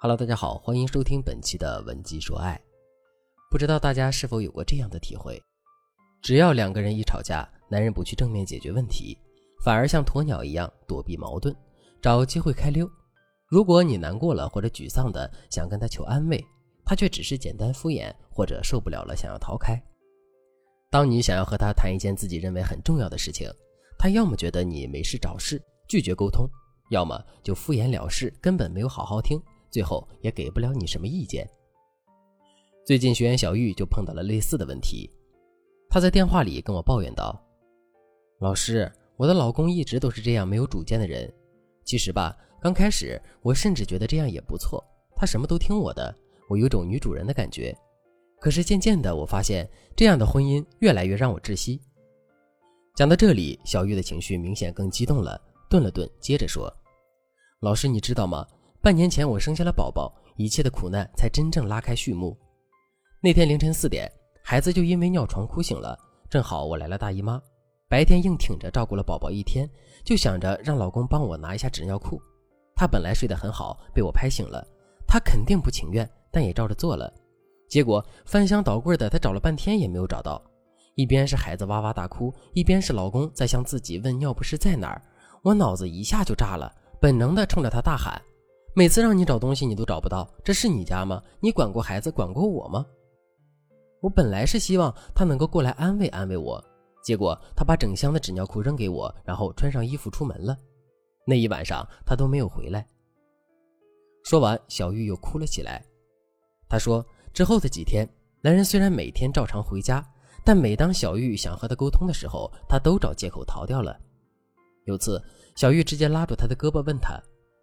Hello，大家好，欢迎收听本期的文姬说爱。不知道大家是否有过这样的体会？只要两个人一吵架，男人不去正面解决问题，反而像鸵鸟一样躲避矛盾，找机会开溜。如果你难过了或者沮丧的想跟他求安慰，他却只是简单敷衍，或者受不了了想要逃开。当你想要和他谈一件自己认为很重要的事情，他要么觉得你没事找事，拒绝沟通。要么就敷衍了事，根本没有好好听，最后也给不了你什么意见。最近学员小玉就碰到了类似的问题，她在电话里跟我抱怨道：“老师，我的老公一直都是这样没有主见的人。其实吧，刚开始我甚至觉得这样也不错，他什么都听我的，我有种女主人的感觉。可是渐渐的，我发现这样的婚姻越来越让我窒息。”讲到这里，小玉的情绪明显更激动了。顿了顿，接着说：“老师，你知道吗？半年前我生下了宝宝，一切的苦难才真正拉开序幕。那天凌晨四点，孩子就因为尿床哭醒了。正好我来了大姨妈，白天硬挺着照顾了宝宝一天，就想着让老公帮我拿一下纸尿裤。他本来睡得很好，被我拍醒了，他肯定不情愿，但也照着做了。结果翻箱倒柜的，他找了半天也没有找到。一边是孩子哇哇大哭，一边是老公在向自己问尿不湿在哪儿。”我脑子一下就炸了，本能的冲着他大喊：“每次让你找东西，你都找不到，这是你家吗？你管过孩子，管过我吗？”我本来是希望他能够过来安慰安慰我，结果他把整箱的纸尿裤扔给我，然后穿上衣服出门了。那一晚上他都没有回来。说完，小玉又哭了起来。他说：“之后的几天，男人虽然每天照常回家，但每当小玉想和他沟通的时候，他都找借口逃掉了。”有次，小玉直接拉住他的胳膊，问他：“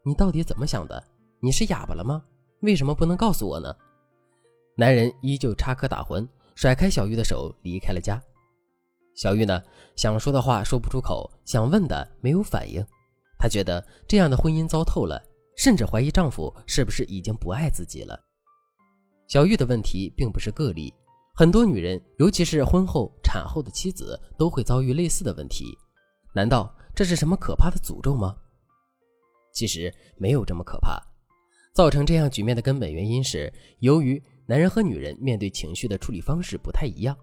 你到底怎么想的？你是哑巴了吗？为什么不能告诉我呢？”男人依旧插科打诨，甩开小玉的手，离开了家。小玉呢，想说的话说不出口，想问的没有反应。她觉得这样的婚姻糟透了，甚至怀疑丈夫是不是已经不爱自己了。小玉的问题并不是个例，很多女人，尤其是婚后、产后的妻子，都会遭遇类似的问题。难道？这是什么可怕的诅咒吗？其实没有这么可怕。造成这样局面的根本原因是，由于男人和女人面对情绪的处理方式不太一样。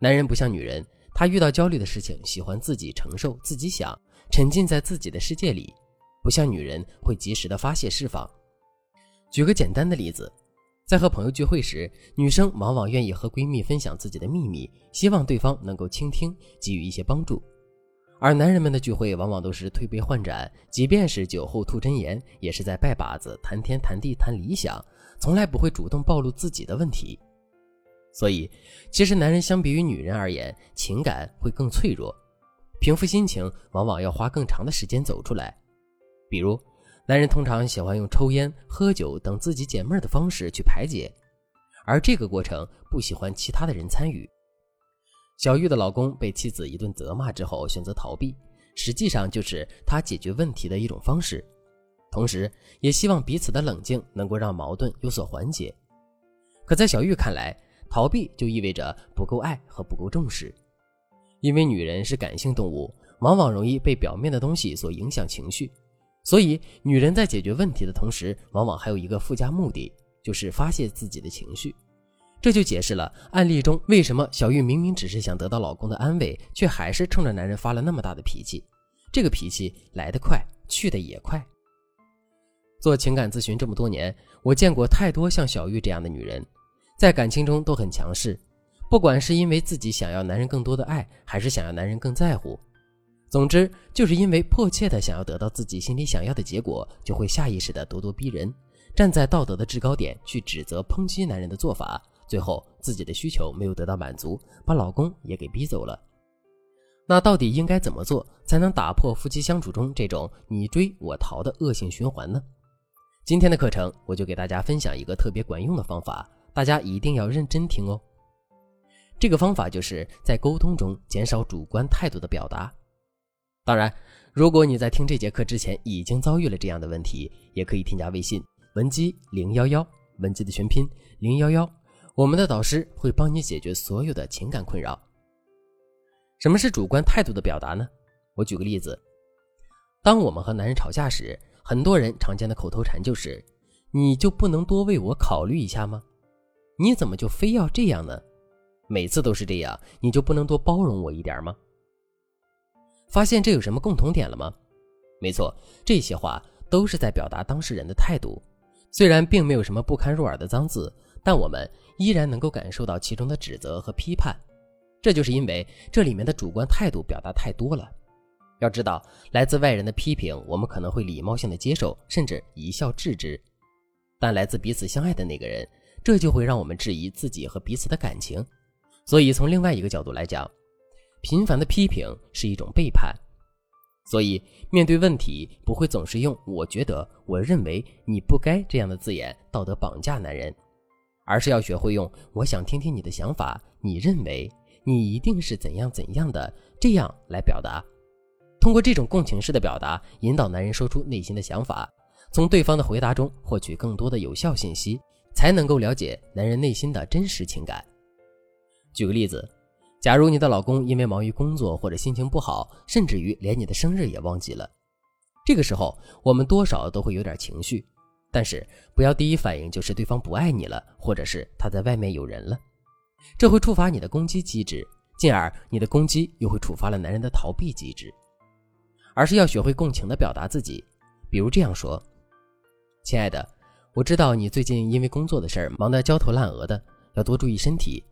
男人不像女人，他遇到焦虑的事情喜欢自己承受、自己想，沉浸在自己的世界里；不像女人会及时的发泄释放。举个简单的例子，在和朋友聚会时，女生往往愿意和闺蜜分享自己的秘密，希望对方能够倾听，给予一些帮助。而男人们的聚会往往都是推杯换盏，即便是酒后吐真言，也是在拜把子、谈天谈地、谈理想，从来不会主动暴露自己的问题。所以，其实男人相比于女人而言，情感会更脆弱，平复心情往往要花更长的时间走出来。比如，男人通常喜欢用抽烟、喝酒等自己解闷的方式去排解，而这个过程不喜欢其他的人参与。小玉的老公被妻子一顿责骂之后，选择逃避，实际上就是他解决问题的一种方式，同时也希望彼此的冷静能够让矛盾有所缓解。可在小玉看来，逃避就意味着不够爱和不够重视，因为女人是感性动物，往往容易被表面的东西所影响情绪，所以女人在解决问题的同时，往往还有一个附加目的，就是发泄自己的情绪。这就解释了案例中为什么小玉明明只是想得到老公的安慰，却还是冲着男人发了那么大的脾气。这个脾气来得快，去得也快。做情感咨询这么多年，我见过太多像小玉这样的女人，在感情中都很强势，不管是因为自己想要男人更多的爱，还是想要男人更在乎，总之就是因为迫切的想要得到自己心里想要的结果，就会下意识的咄咄逼人，站在道德的制高点去指责抨击男人的做法。最后，自己的需求没有得到满足，把老公也给逼走了。那到底应该怎么做才能打破夫妻相处中这种你追我逃的恶性循环呢？今天的课程我就给大家分享一个特别管用的方法，大家一定要认真听哦。这个方法就是在沟通中减少主观态度的表达。当然，如果你在听这节课之前已经遭遇了这样的问题，也可以添加微信文姬零幺幺，文姬的全拼零幺幺。我们的导师会帮你解决所有的情感困扰。什么是主观态度的表达呢？我举个例子，当我们和男人吵架时，很多人常见的口头禅就是：“你就不能多为我考虑一下吗？你怎么就非要这样呢？每次都是这样，你就不能多包容我一点吗？发现这有什么共同点了吗？没错，这些话都是在表达当事人的态度。虽然并没有什么不堪入耳的脏字，但我们依然能够感受到其中的指责和批判。这就是因为这里面的主观态度表达太多了。要知道，来自外人的批评，我们可能会礼貌性的接受，甚至一笑置之；但来自彼此相爱的那个人，这就会让我们质疑自己和彼此的感情。所以，从另外一个角度来讲，频繁的批评是一种背叛。所以，面对问题，不会总是用“我觉得”“我认为”“你不该”这样的字眼道德绑架男人，而是要学会用“我想听听你的想法”“你认为”。你一定是怎样怎样的，这样来表达。通过这种共情式的表达，引导男人说出内心的想法，从对方的回答中获取更多的有效信息，才能够了解男人内心的真实情感。举个例子，假如你的老公因为忙于工作或者心情不好，甚至于连你的生日也忘记了，这个时候我们多少都会有点情绪，但是不要第一反应就是对方不爱你了，或者是他在外面有人了。这会触发你的攻击机制，进而你的攻击又会触发了男人的逃避机制，而是要学会共情的表达自己，比如这样说：“亲爱的，我知道你最近因为工作的事儿忙得焦头烂额的，要多注意身体。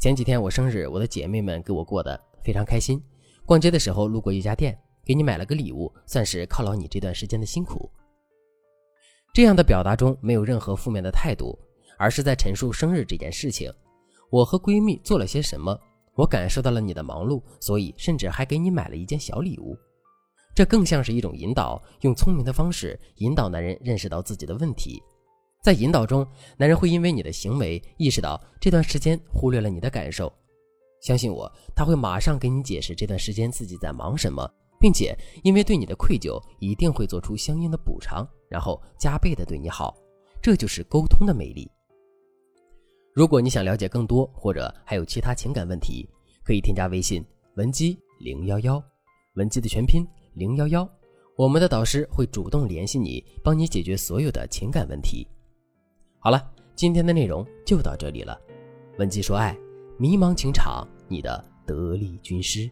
前几天我生日，我的姐妹们给我过得非常开心。逛街的时候路过一家店，给你买了个礼物，算是犒劳你这段时间的辛苦。”这样的表达中没有任何负面的态度，而是在陈述生日这件事情。我和闺蜜做了些什么？我感受到了你的忙碌，所以甚至还给你买了一件小礼物。这更像是一种引导，用聪明的方式引导男人认识到自己的问题。在引导中，男人会因为你的行为意识到这段时间忽略了你的感受。相信我，他会马上给你解释这段时间自己在忙什么，并且因为对你的愧疚，一定会做出相应的补偿，然后加倍的对你好。这就是沟通的魅力。如果你想了解更多，或者还有其他情感问题，可以添加微信文姬零幺幺，文姬的全拼零幺幺，我们的导师会主动联系你，帮你解决所有的情感问题。好了，今天的内容就到这里了，文姬说爱，迷茫情场，你的得力军师。